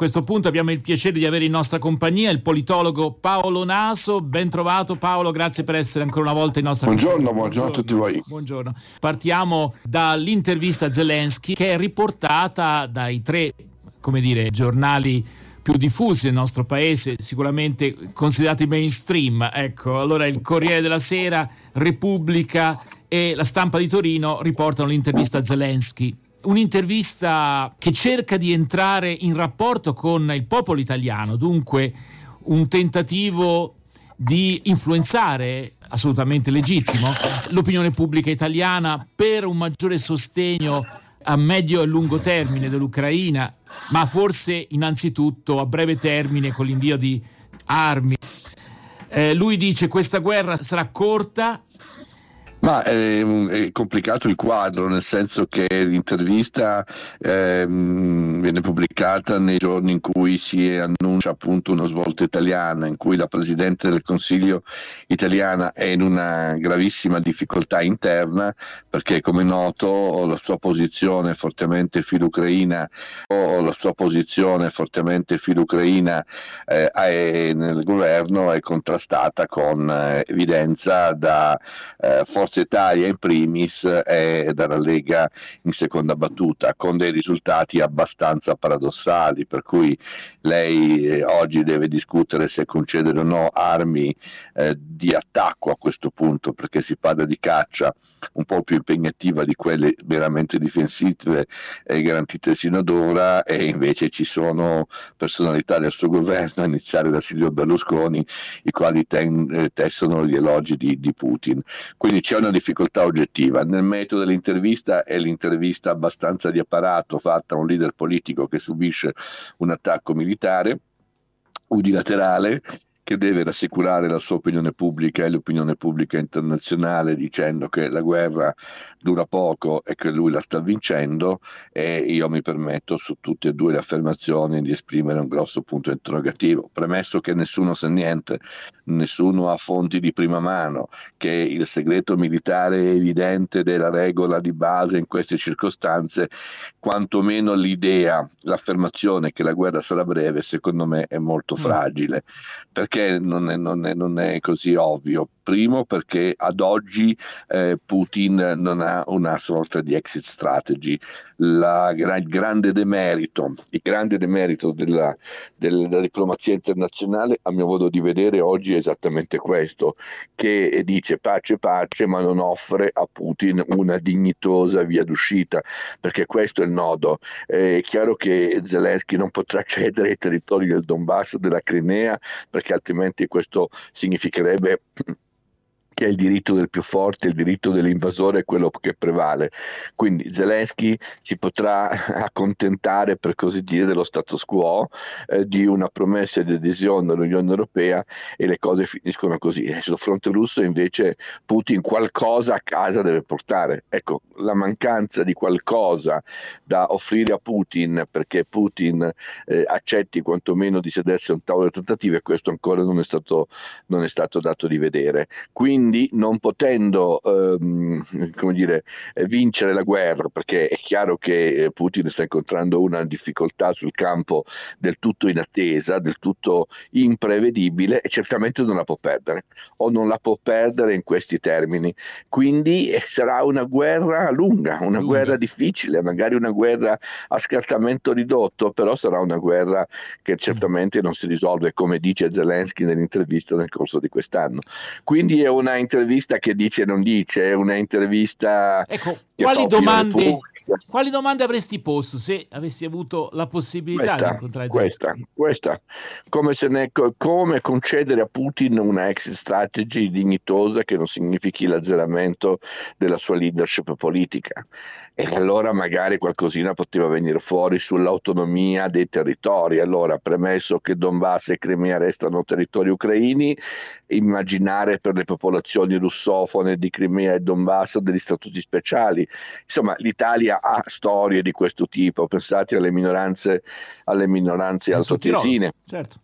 questo punto abbiamo il piacere di avere in nostra compagnia il politologo Paolo Naso. Ben trovato Paolo, grazie per essere ancora una volta in nostra buongiorno, compagnia. Buongiorno, buongiorno a tutti voi. Buongiorno. Partiamo dall'intervista a Zelensky che è riportata dai tre, come dire, giornali più diffusi nel nostro paese, sicuramente considerati mainstream. Ecco, allora il Corriere della Sera, Repubblica e la stampa di Torino riportano l'intervista a Zelensky un'intervista che cerca di entrare in rapporto con il popolo italiano, dunque un tentativo di influenzare, assolutamente legittimo, l'opinione pubblica italiana per un maggiore sostegno a medio e lungo termine dell'Ucraina, ma forse innanzitutto a breve termine con l'invio di armi. Eh, lui dice che questa guerra sarà corta, ma è, è, complicato il quadro, nel senso che l'intervista eh, viene pubblicata nei giorni in cui si annuncia appunto una svolta italiana, in cui la Presidente del Consiglio italiana è in una gravissima difficoltà interna, perché come noto la sua posizione fortemente filo-ucraina o la sua posizione fortemente filo-ucraina eh, nel governo è contrastata con eh, evidenza da eh, forze Forza Italia in primis e dalla Lega in seconda battuta, con dei risultati abbastanza paradossali, per cui lei eh, oggi deve discutere se concedere o no armi eh, di attacco a questo punto, perché si parla di caccia un po' più impegnativa di quelle veramente difensive e garantite sino ad ora, e invece ci sono personalità del suo governo, a iniziare da Silvio Berlusconi, i quali ten, eh, tessono gli elogi di, di Putin. Quindi c'è una difficoltà oggettiva. Nel metodo dell'intervista è l'intervista abbastanza di apparato fatta a un leader politico che subisce un attacco militare unilaterale che deve rassicurare la sua opinione pubblica e l'opinione pubblica internazionale dicendo che la guerra dura poco e che lui la sta vincendo e io mi permetto su tutte e due le affermazioni di esprimere un grosso punto interrogativo, premesso che nessuno sa niente, nessuno ha fonti di prima mano, che il segreto militare è evidente della regola di base in queste circostanze, quantomeno l'idea, l'affermazione che la guerra sarà breve secondo me è molto mm. fragile, perché perché non è, non è, non è così ovvio? Primo perché ad oggi eh, Putin non ha una sorta di exit strategy. La, il grande demerito, il grande demerito della, della diplomazia internazionale, a mio modo di vedere, oggi è esattamente questo, che dice pace pace ma non offre a Putin una dignitosa via d'uscita, perché questo è il nodo. È chiaro che Zelensky non potrà cedere i territori del Donbass, della Crimea, perché altrimenti questo significherebbe che è il diritto del più forte, il diritto dell'invasore è quello che prevale. Quindi Zelensky si potrà accontentare, per così dire, dello status quo, eh, di una promessa di adesione all'Unione Europea e le cose finiscono così. Sul fronte russo invece Putin qualcosa a casa deve portare. Ecco, la mancanza di qualcosa da offrire a Putin perché Putin eh, accetti quantomeno di sedersi a un tavolo di trattative, questo ancora non è stato, non è stato dato di vedere. Quindi quindi non potendo ehm, dire, vincere la guerra, perché è chiaro che Putin sta incontrando una difficoltà sul campo del tutto inattesa, del tutto imprevedibile e certamente non la può perdere o non la può perdere in questi termini. Quindi eh, sarà una guerra lunga, una lunga. guerra difficile, magari una guerra a scartamento ridotto, però sarà una guerra che certamente non si risolve come dice Zelensky nell'intervista nel corso di quest'anno. Quindi è una intervista che dice non dice, è una intervista... Ecco, quali domande, quali domande avresti posto se avessi avuto la possibilità questa, di incontrare questa, questa, come, ne, come concedere a Putin una exit strategy dignitosa che non significhi l'azzeramento della sua leadership politica e allora magari qualcosina poteva venire fuori sull'autonomia dei territori. Allora, premesso che Donbass e Crimea restano territori ucraini, immaginare per le popolazioni russofone di Crimea e Donbass degli statuti speciali. Insomma, l'Italia ha storie di questo tipo, pensate alle minoranze, alle minoranze altoatesine. Certo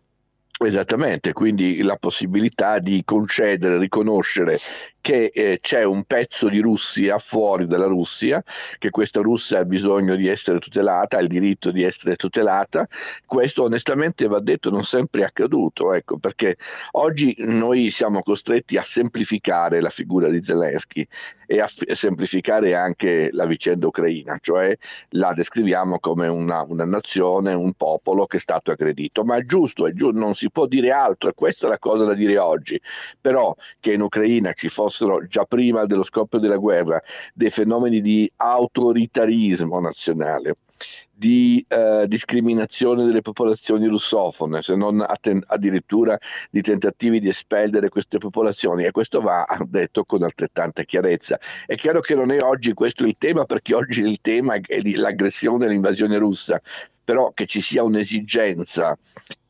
Esattamente, quindi la possibilità di concedere, riconoscere che eh, c'è un pezzo di Russia fuori dalla Russia, che questa Russia ha bisogno di essere tutelata, ha il diritto di essere tutelata. Questo onestamente va detto non sempre è accaduto, ecco, perché oggi noi siamo costretti a semplificare la figura di Zelensky e a, f- a semplificare anche la vicenda ucraina, cioè la descriviamo come una, una, nazione, un popolo che è stato aggredito. Ma è giusto, è giusto, non si può dire altro, e questa è la cosa da dire oggi. Però che in Ucraina ci fosse fossero già prima dello scoppio della guerra dei fenomeni di autoritarismo nazionale, di eh, discriminazione delle popolazioni russofone, se non atten- addirittura di tentativi di espellere queste popolazioni e questo va detto con altrettanta chiarezza. È chiaro che non è oggi questo il tema perché oggi il tema è l'aggressione e l'invasione russa, però che ci sia un'esigenza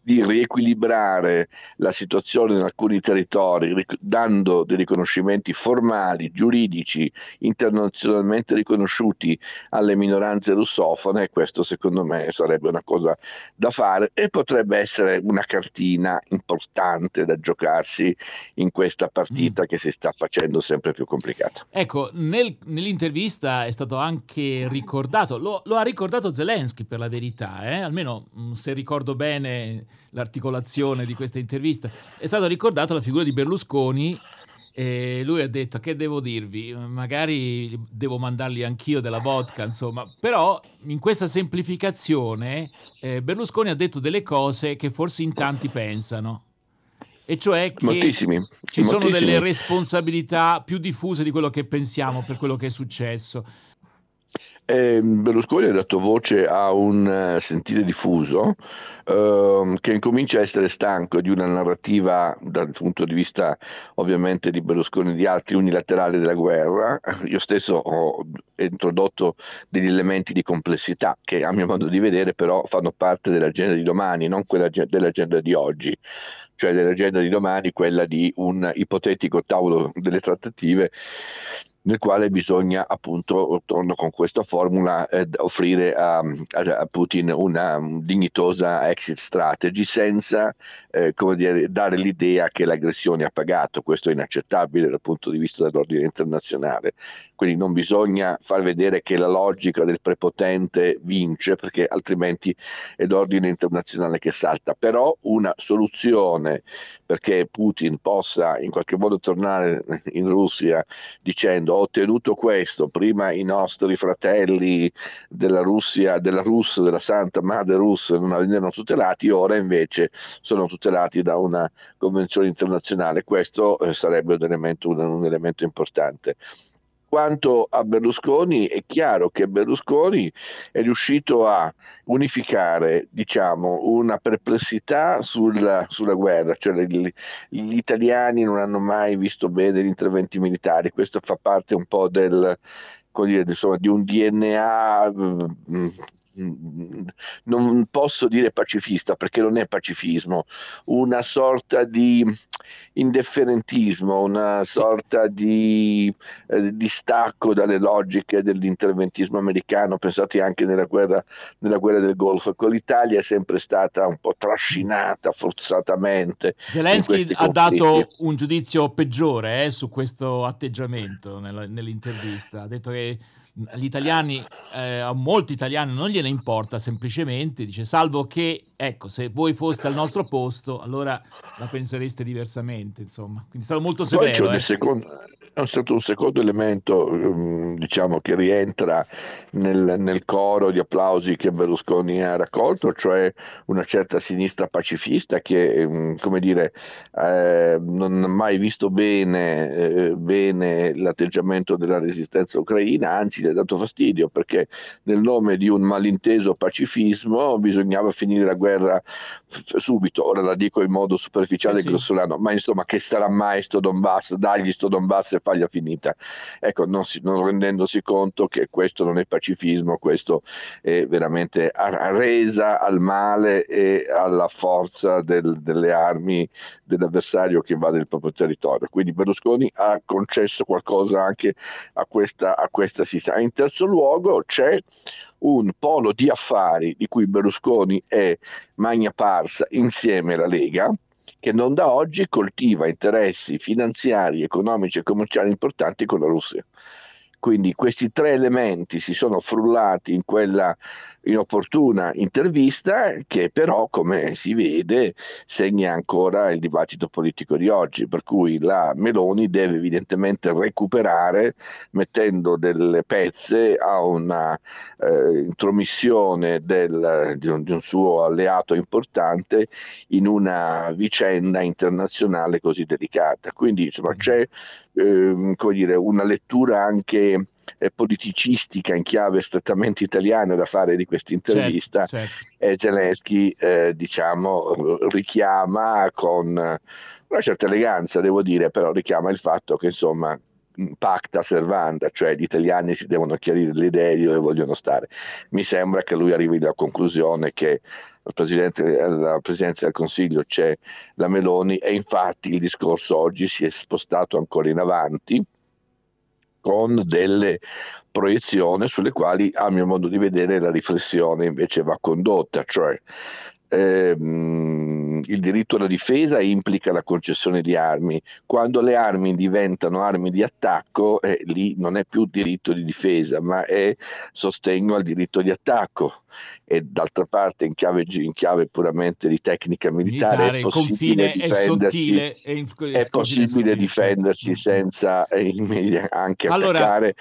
di riequilibrare la situazione in alcuni territori, dando dei riconoscimenti formali, giuridici, internazionalmente riconosciuti alle minoranze russofone, questo secondo me sarebbe una cosa da fare e potrebbe essere una cartina importante da giocarsi in questa partita mm. che si sta facendo sempre più complicata. Ecco, nel, nell'intervista è stato anche ricordato, lo, lo ha ricordato Zelensky per la verità, eh? almeno mm, se ricordo bene l'articolazione di questa intervista, è stata ricordata la figura di Berlusconi e lui ha detto che devo dirvi, magari devo mandarli anch'io della vodka, insomma, però in questa semplificazione eh, Berlusconi ha detto delle cose che forse in tanti pensano. E cioè che moltissimi, ci moltissimi. sono delle responsabilità più diffuse di quello che pensiamo per quello che è successo. Eh, Berlusconi ha dato voce a un uh, sentire diffuso uh, che incomincia a essere stanco di una narrativa dal punto di vista ovviamente di Berlusconi e di altri unilaterali della guerra. Io stesso ho introdotto degli elementi di complessità che a mio modo di vedere però fanno parte dell'agenda di domani, non quella dell'agenda di oggi cioè dell'agenda di domani, quella di un ipotetico tavolo delle trattative nel quale bisogna appunto, torno con questa formula, eh, offrire a, a, Putin una dignitosa exit strategy senza eh, dire, dare l'idea che l'aggressione ha pagato. Questo è inaccettabile dal punto di vista dell'ordine internazionale. Quindi non bisogna far vedere che la logica del prepotente vince perché altrimenti è l'ordine internazionale che salta. Però una soluzione perché Putin possa in qualche modo tornare in Russia dicendo ottenuto questo, prima i nostri fratelli della Russia, della Russia, della Santa Madre russa non venivano tutelati, ora invece sono tutelati da una convenzione internazionale. Questo eh, sarebbe un elemento, un, un elemento importante. Quanto a Berlusconi, è chiaro che Berlusconi è riuscito a unificare diciamo, una perplessità sulla, sulla guerra, cioè gli, gli, italiani non hanno mai visto bene gli interventi militari, questo fa parte un po' del, dire, insomma, di un DNA mm, non posso dire pacifista perché non è pacifismo, una sorta di indifferentismo, una sorta di eh, distacco dalle logiche dell'interventismo americano, pensate anche nella guerra, nella guerra del Golfo, con l'Italia è sempre stata un po' trascinata forzatamente. Zelensky ha dato un giudizio peggiore eh, su questo atteggiamento nella, nell'intervista, ha detto che agli italiani, eh, a molti italiani non gliene importa semplicemente, dice salvo che, ecco, se voi foste al nostro posto, allora la pensereste diversamente, insomma. Quindi è stato molto severo. Eh. Secondo, è stato un secondo elemento, um, diciamo, che rientra nel, nel, coro di applausi che Berlusconi ha raccolto, cioè una certa sinistra pacifista che, um, come dire, eh, non ha mai visto bene, eh, bene l'atteggiamento della resistenza ucraina, anzi gli ha dato fastidio perché nel nome di un malinteso pacifismo bisognava finire la guerra f- subito. Ora la dico in modo superficiale e sì, grossolano, ma insomma che sarà mai sto Donbass, dagli sto Donbass e faglia finita. Ecco, non, si, non rendendosi conto che questo non è pacifismo, questo è veramente resa al male e alla forza del, delle armi dell'avversario che invade il proprio territorio. Quindi Berlusconi ha concesso qualcosa anche a questa, a questa sistema. In terzo luogo c'è un polo di affari di cui Berlusconi è magna parsa insieme alla Lega, che non da oggi coltiva interessi finanziari, economici e commerciali importanti con la Russia. Quindi questi tre elementi si sono frullati in quella inopportuna intervista che però, come si vede, segna ancora il dibattito politico di oggi, per cui la Meloni deve evidentemente recuperare mettendo delle pezze a una eh, intromissione del, di, un, di, un, suo alleato importante in una vicenda internazionale così delicata. Quindi insomma, c'è eh, come dire, una lettura anche eh, politicistica in chiave strettamente italiana da fare di questa intervista certo, certo. Zelensky eh, diciamo richiama con una certa eleganza devo dire però richiama il fatto che insomma pacta servanda, cioè gli italiani si devono chiarire le idee di dove vogliono stare. Mi sembra che lui arrivi alla conclusione che alla presidenza del Consiglio c'è la Meloni e infatti il discorso oggi si è spostato ancora in avanti con delle proiezioni sulle quali a mio modo di vedere la riflessione invece va condotta, cioè ehm, il diritto alla difesa implica la concessione di armi, quando le armi diventano armi di attacco eh, lì non è più diritto di difesa ma è sostegno al diritto di attacco. E d'altra parte in chiave, in chiave puramente di tecnica militare, militare è possibile difendersi, è, in, è possibile difendersi senza eh, anche allora, attaccare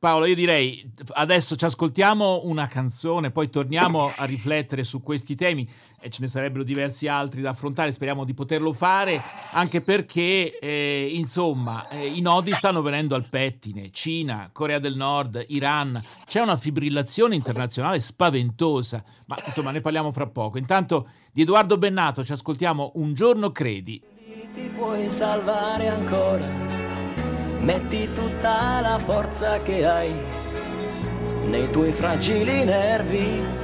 Paolo, io direi adesso ci ascoltiamo una canzone, poi torniamo a riflettere su questi temi e ce ne sarebbero diversi altri da affrontare, speriamo di poterlo fare, anche perché eh, insomma eh, i nodi stanno venendo al pettine, Cina, Corea del Nord, Iran, c'è una fibrillazione internazionale spaventosa, ma insomma ne parliamo fra poco. Intanto di Edoardo Bennato ci ascoltiamo Un giorno credi. Ti puoi salvare ancora metti tutta la forza che hai nei tuoi fragili nervi.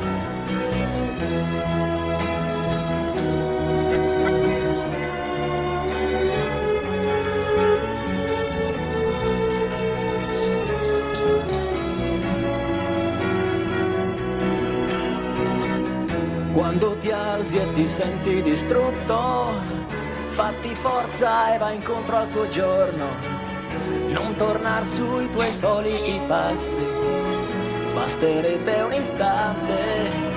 Quando ti alzi e ti senti distrutto, fatti forza e vai incontro al tuo giorno non tornar sui tuoi soliti passi, basterebbe un istante.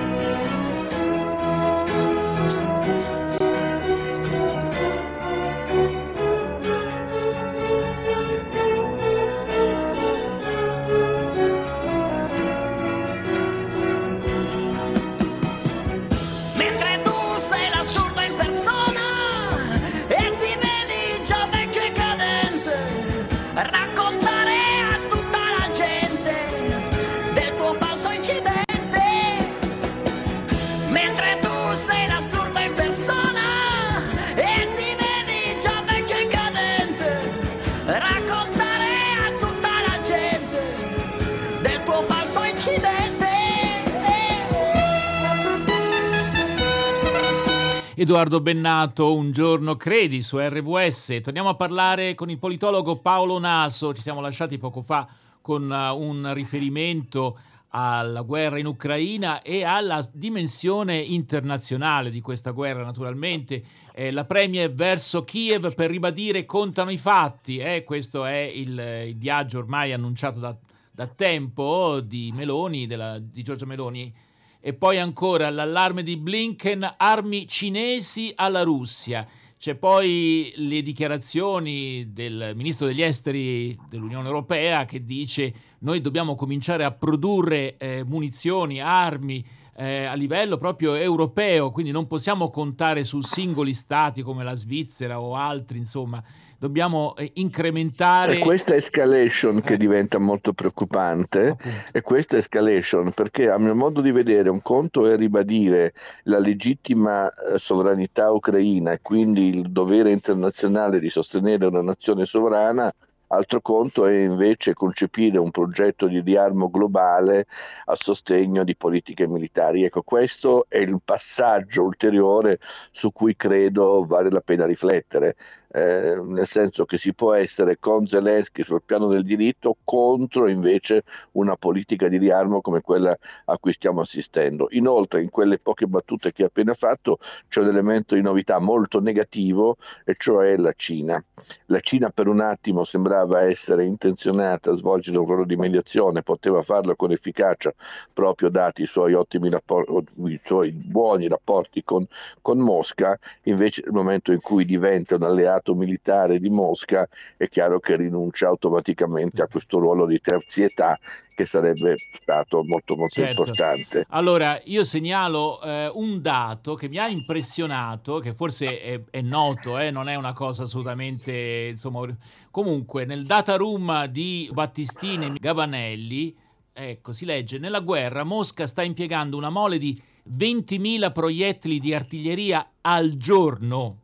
Edoardo Bennato, un giorno credi su RVS. Torniamo a parlare con il politologo Paolo Naso. Ci siamo lasciati poco fa con uh, un riferimento alla guerra in Ucraina e alla dimensione internazionale di questa guerra, naturalmente. Eh, la premia verso Kiev per ribadire contano i fatti. Eh, questo è il, il, viaggio ormai annunciato da, da tempo di Meloni, della, di Giorgia Meloni e poi ancora l'allarme di Blinken, armi cinesi alla Russia. C'è poi le dichiarazioni del ministro degli esteri dell'Unione Europea che dice noi dobbiamo cominciare a produrre eh, munizioni, armi eh, a livello proprio europeo, quindi non possiamo contare su singoli stati come la Svizzera o altri, insomma dobbiamo eh, incrementare... È questa escalation che diventa molto preoccupante, è questa escalation perché a mio modo di vedere un conto è ribadire la legittima eh, sovranità ucraina e quindi il dovere internazionale di sostenere una nazione sovrana, Altro conto è invece concepire un progetto di riarmo globale a sostegno di politiche militari. Ecco, questo è il passaggio ulteriore su cui credo vale la pena riflettere. Eh, nel senso che si può essere con Zelensky sul piano del diritto contro invece una politica di riarmo come quella a cui stiamo assistendo. Inoltre, in quelle poche battute che ha appena fatto, c'è un elemento di novità molto negativo, e cioè la Cina. La Cina per un attimo sembrava essere intenzionata a svolgere un ruolo di mediazione, poteva farlo con efficacia proprio dati i suoi ottimi rapporti, i suoi buoni rapporti con, con Mosca, invece nel momento in cui diventa un alleato militare di Mosca è chiaro che rinuncia automaticamente a questo ruolo di terzietà che sarebbe stato molto molto certo. importante. Allora, io segnalo eh, un dato che mi ha impressionato, che forse è, è noto, eh, non è una cosa assolutamente, insomma, comunque nel data room di Battistini e Gabanelli, ecco, si legge, nella guerra Mosca sta impiegando una mole di 20.000 proiettili di artiglieria al giorno,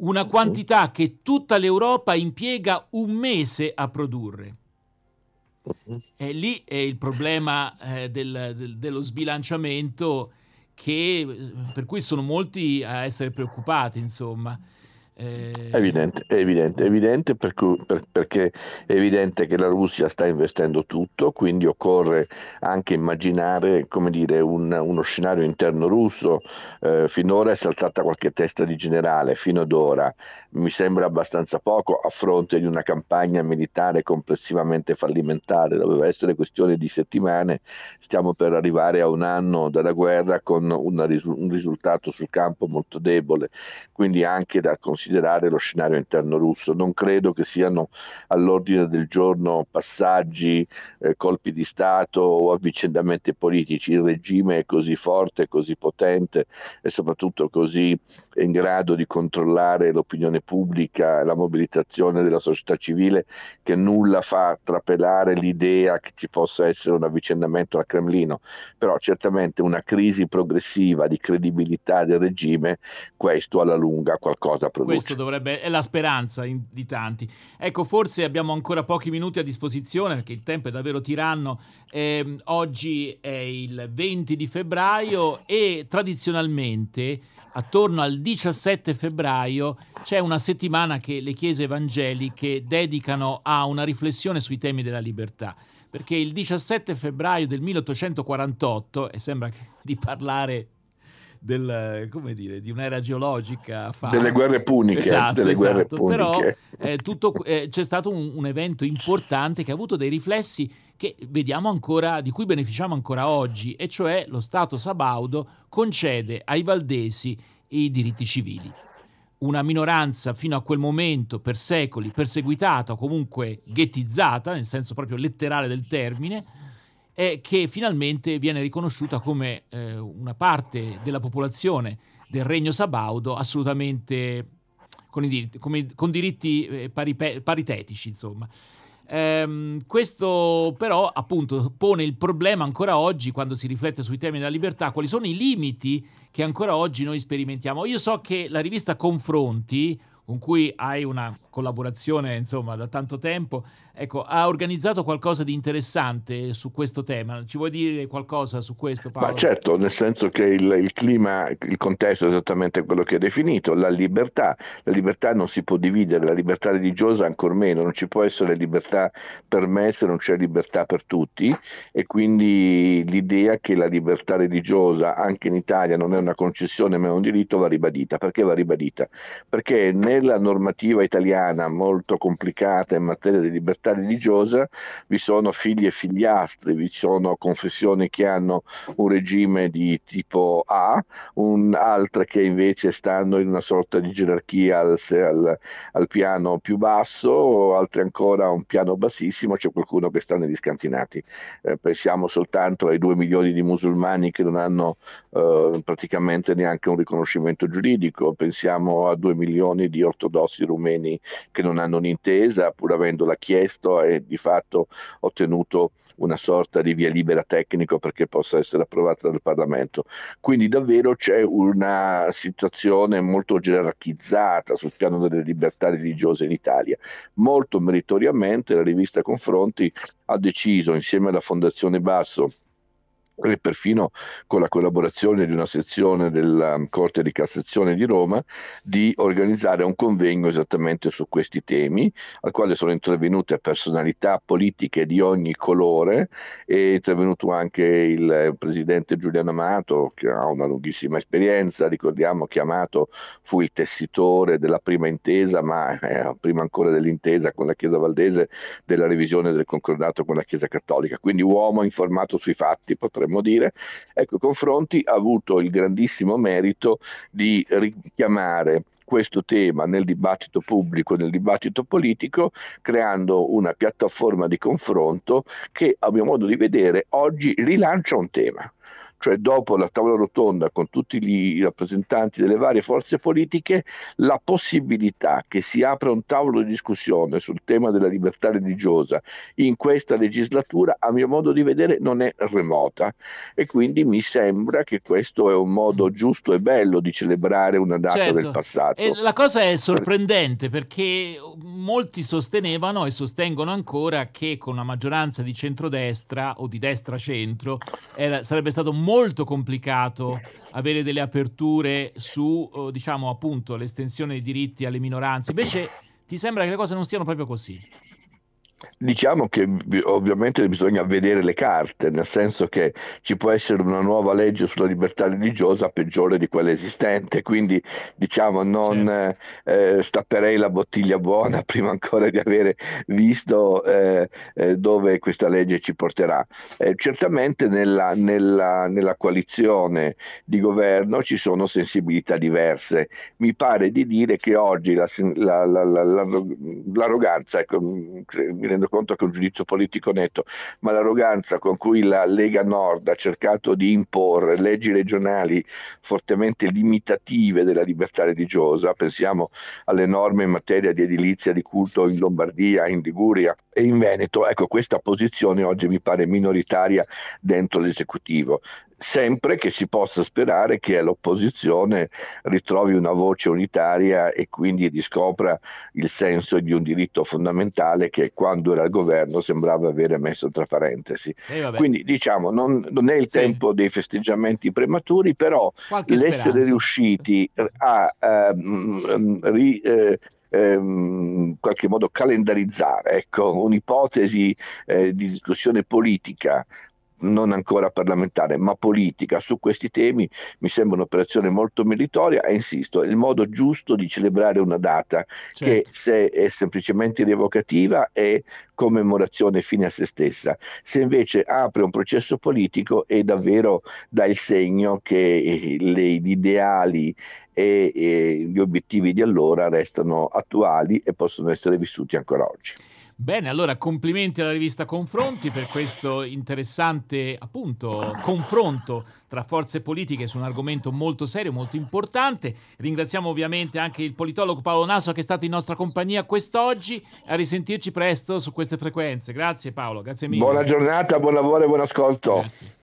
una quantità che tutta l'Europa impiega un mese a produrre. E lì è il problema eh, del, del, dello sbilanciamento che, per cui sono molti a essere preoccupati, insomma. Eh... È evidente, è evidente, è evidente per cui, per, perché è evidente che la Russia sta investendo tutto, quindi occorre anche immaginare come dire, un, uno scenario interno russo. Eh, finora è saltata qualche testa di generale, fino ad ora. Mi sembra abbastanza poco a fronte di una campagna militare complessivamente fallimentare, doveva essere questione di settimane, stiamo per arrivare a un anno dalla guerra con una, un risultato sul campo molto debole, quindi anche da considerare considerare lo scenario interno russo. Non credo che siano all'ordine del giorno passaggi, eh, colpi di Stato o avvicendamenti politici. Il regime è così forte, così potente e soprattutto così in grado di controllare l'opinione pubblica la mobilitazione della società civile che nulla fa trapelare l'idea che ci possa essere un avvicendamento al Cremlino. Però certamente una crisi progressiva di credibilità del regime, questo alla lunga qualcosa produce questo dovrebbe, è la speranza in, di tanti. Ecco, forse abbiamo ancora pochi minuti a disposizione perché il tempo è davvero tiranno. Eh, oggi è il 20 di febbraio e tradizionalmente attorno al 17 febbraio c'è una settimana che le chiese evangeliche dedicano a una riflessione sui temi della libertà perché il 17 febbraio del 1848, e sembra di parlare del, come dire, di un'era geologica. Fa... Delle guerre puniche. Esatto, delle esatto. Guerre puniche. però eh, tutto, eh, c'è stato un, un, evento importante che ha avuto dei riflessi che vediamo ancora, di cui beneficiamo ancora oggi, e cioè lo Stato Sabaudo concede ai valdesi i diritti civili una minoranza fino a quel momento per secoli perseguitata o comunque ghettizzata, nel senso proprio letterale del termine, e che finalmente viene riconosciuta come eh, una parte della popolazione del regno sabaudo assolutamente con, diritti, come, con diritti eh, pari, paritetici, insomma. Ehm, questo però appunto pone il problema ancora oggi quando si riflette sui temi della libertà, quali sono i limiti che ancora oggi noi sperimentiamo. Io so che la rivista Confronti, con cui hai una collaborazione insomma da tanto tempo, ecco, ha organizzato qualcosa di interessante su questo tema. Ci vuoi dire qualcosa su questo Paolo? Ma certo, nel senso che il, il, clima, il contesto è esattamente quello che hai definito, la libertà. La libertà non si può dividere, la libertà religiosa ancor meno, non ci può essere libertà per me se non c'è libertà per tutti e quindi l'idea che la libertà religiosa anche in Italia non è una concessione ma è un diritto va ribadita. Perché va ribadita? Perché nella normativa italiana molto complicata in materia di libertà religiosa vi sono figli e figliastri, vi sono confessioni che hanno un regime di tipo A, un, altre che invece stanno in una sorta di gerarchia al, al, al piano più basso, altre ancora a un piano bassissimo, c'è qualcuno che sta negli scantinati. Eh, pensiamo soltanto ai due milioni di musulmani che non hanno eh, praticamente neanche un riconoscimento giuridico, pensiamo a due milioni di ortodossi rumeni che non hanno un'intesa pur avendola chiesto e di fatto ottenuto una sorta di via libera tecnico perché possa essere approvata dal Parlamento. Quindi davvero c'è una situazione molto gerarchizzata sul piano delle libertà religiose in Italia. Molto meritoriamente la rivista Confronti ha deciso insieme alla Fondazione Basso e perfino con la collaborazione di una sezione della Corte di Cassazione di Roma, di organizzare un convegno esattamente su questi temi, al quale sono intervenute personalità politiche di ogni colore, è intervenuto anche il presidente Giuliano Amato, che ha una lunghissima esperienza, ricordiamo che Amato fu il tessitore della prima intesa, ma eh, prima ancora dell'intesa con la Chiesa Valdese, della revisione del concordato con la Chiesa Cattolica, quindi uomo informato sui fatti, potremmo potremmo dire, ecco, Confronti ha avuto il grandissimo merito di richiamare questo tema nel dibattito pubblico, nel dibattito politico, creando una piattaforma di confronto che, a mio modo di vedere, oggi rilancia un tema cioè dopo la tavola rotonda con tutti i rappresentanti delle varie forze politiche, la possibilità che si apra un tavolo di discussione sul tema della libertà religiosa in questa legislatura, a mio modo di vedere, non è remota e quindi mi sembra che questo è un modo giusto e bello di celebrare una data certo. del passato. E la cosa è sorprendente perché molti sostenevano e sostengono ancora che con una maggioranza di centrodestra o di destra-centro era, sarebbe stato molto molto complicato avere delle aperture su, eh, diciamo, appunto, l'estensione dei diritti alle minoranze. Invece ti sembra che le cose non stiano proprio così? Diciamo che ovviamente bisogna vedere le carte, nel senso che ci può essere una nuova legge sulla libertà religiosa peggiore di quella esistente, quindi diciamo non certo. eh, stapperei la bottiglia buona prima ancora di avere visto eh, eh, dove questa legge ci porterà. Eh, certamente nella, nella, nella, coalizione di governo ci sono sensibilità diverse. Mi pare di dire che oggi la, la, l'arroganza, ecco, mi rendo conto che è un giudizio politico netto, ma l'arroganza con cui la Lega Nord ha cercato di imporre leggi regionali fortemente limitative della libertà religiosa, pensiamo alle norme in materia di edilizia di culto in Lombardia, in Liguria e in Veneto, ecco questa posizione oggi mi pare minoritaria dentro l'esecutivo sempre che si possa sperare che l'opposizione ritrovi una voce unitaria e quindi riscopra il senso di un diritto fondamentale che quando era al governo sembrava avere messo tra parentesi. Eh quindi diciamo non, non è il sì. tempo dei festeggiamenti prematuri, però Qualche l'essere speranza. riusciti a um, ri, eh, in qualche modo calendarizzare ecco, un'ipotesi eh, di discussione politica non ancora parlamentare, ma politica su questi temi mi sembra un'operazione molto meritoria e insisto, è il modo giusto di celebrare una data certo. che se è semplicemente rievocativa è commemorazione fine a se stessa, se invece apre un processo politico è davvero dà il segno che le, gli ideali e, e gli obiettivi di allora restano attuali e possono essere vissuti ancora oggi. Bene, allora complimenti alla rivista Confronti per questo interessante appunto confronto tra forze politiche su un argomento molto serio, molto importante. Ringraziamo ovviamente anche il politologo Paolo Naso che è stato in nostra compagnia quest'oggi. A risentirci presto su queste frequenze. Grazie Paolo, grazie mille. Buona giornata, buon lavoro e buon ascolto. Grazie.